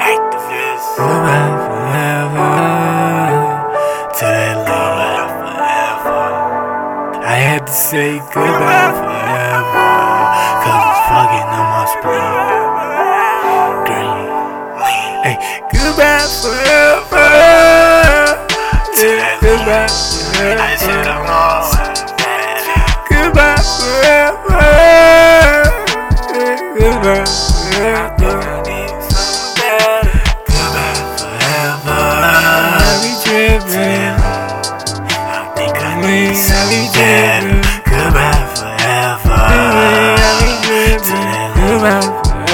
Actavis. I forever. Love forever. I had to say goodbye forever. Cause it's fucking on my spleen. Green. Hey, goodbye forever. To forever. I said I'm all. Goodbye forever.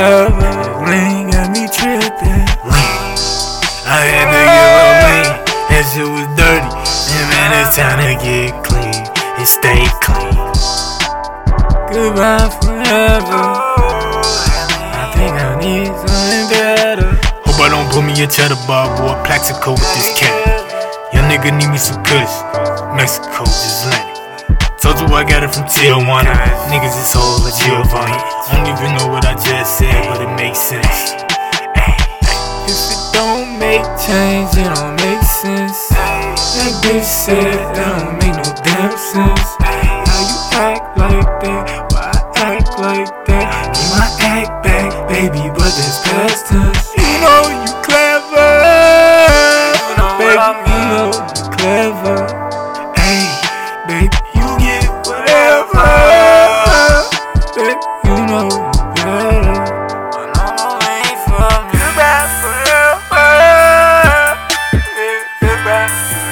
Forever. Lean got me tripping. Lean. I had to give a lean. That shit was dirty. And man, it's time to get clean and stay clean. Goodbye forever. I think I need something better. Hope I don't put me a cheddar bar, boy. Plaxico with this cat. Young nigga need me some kush. Mexico, just let. Told you I got it from Tijuana. Niggas is whole like Giovanni. Don't even know what I just said, but it makes sense. If it don't make change, it don't make sense. That bitch said that don't make no damn sense. Bye.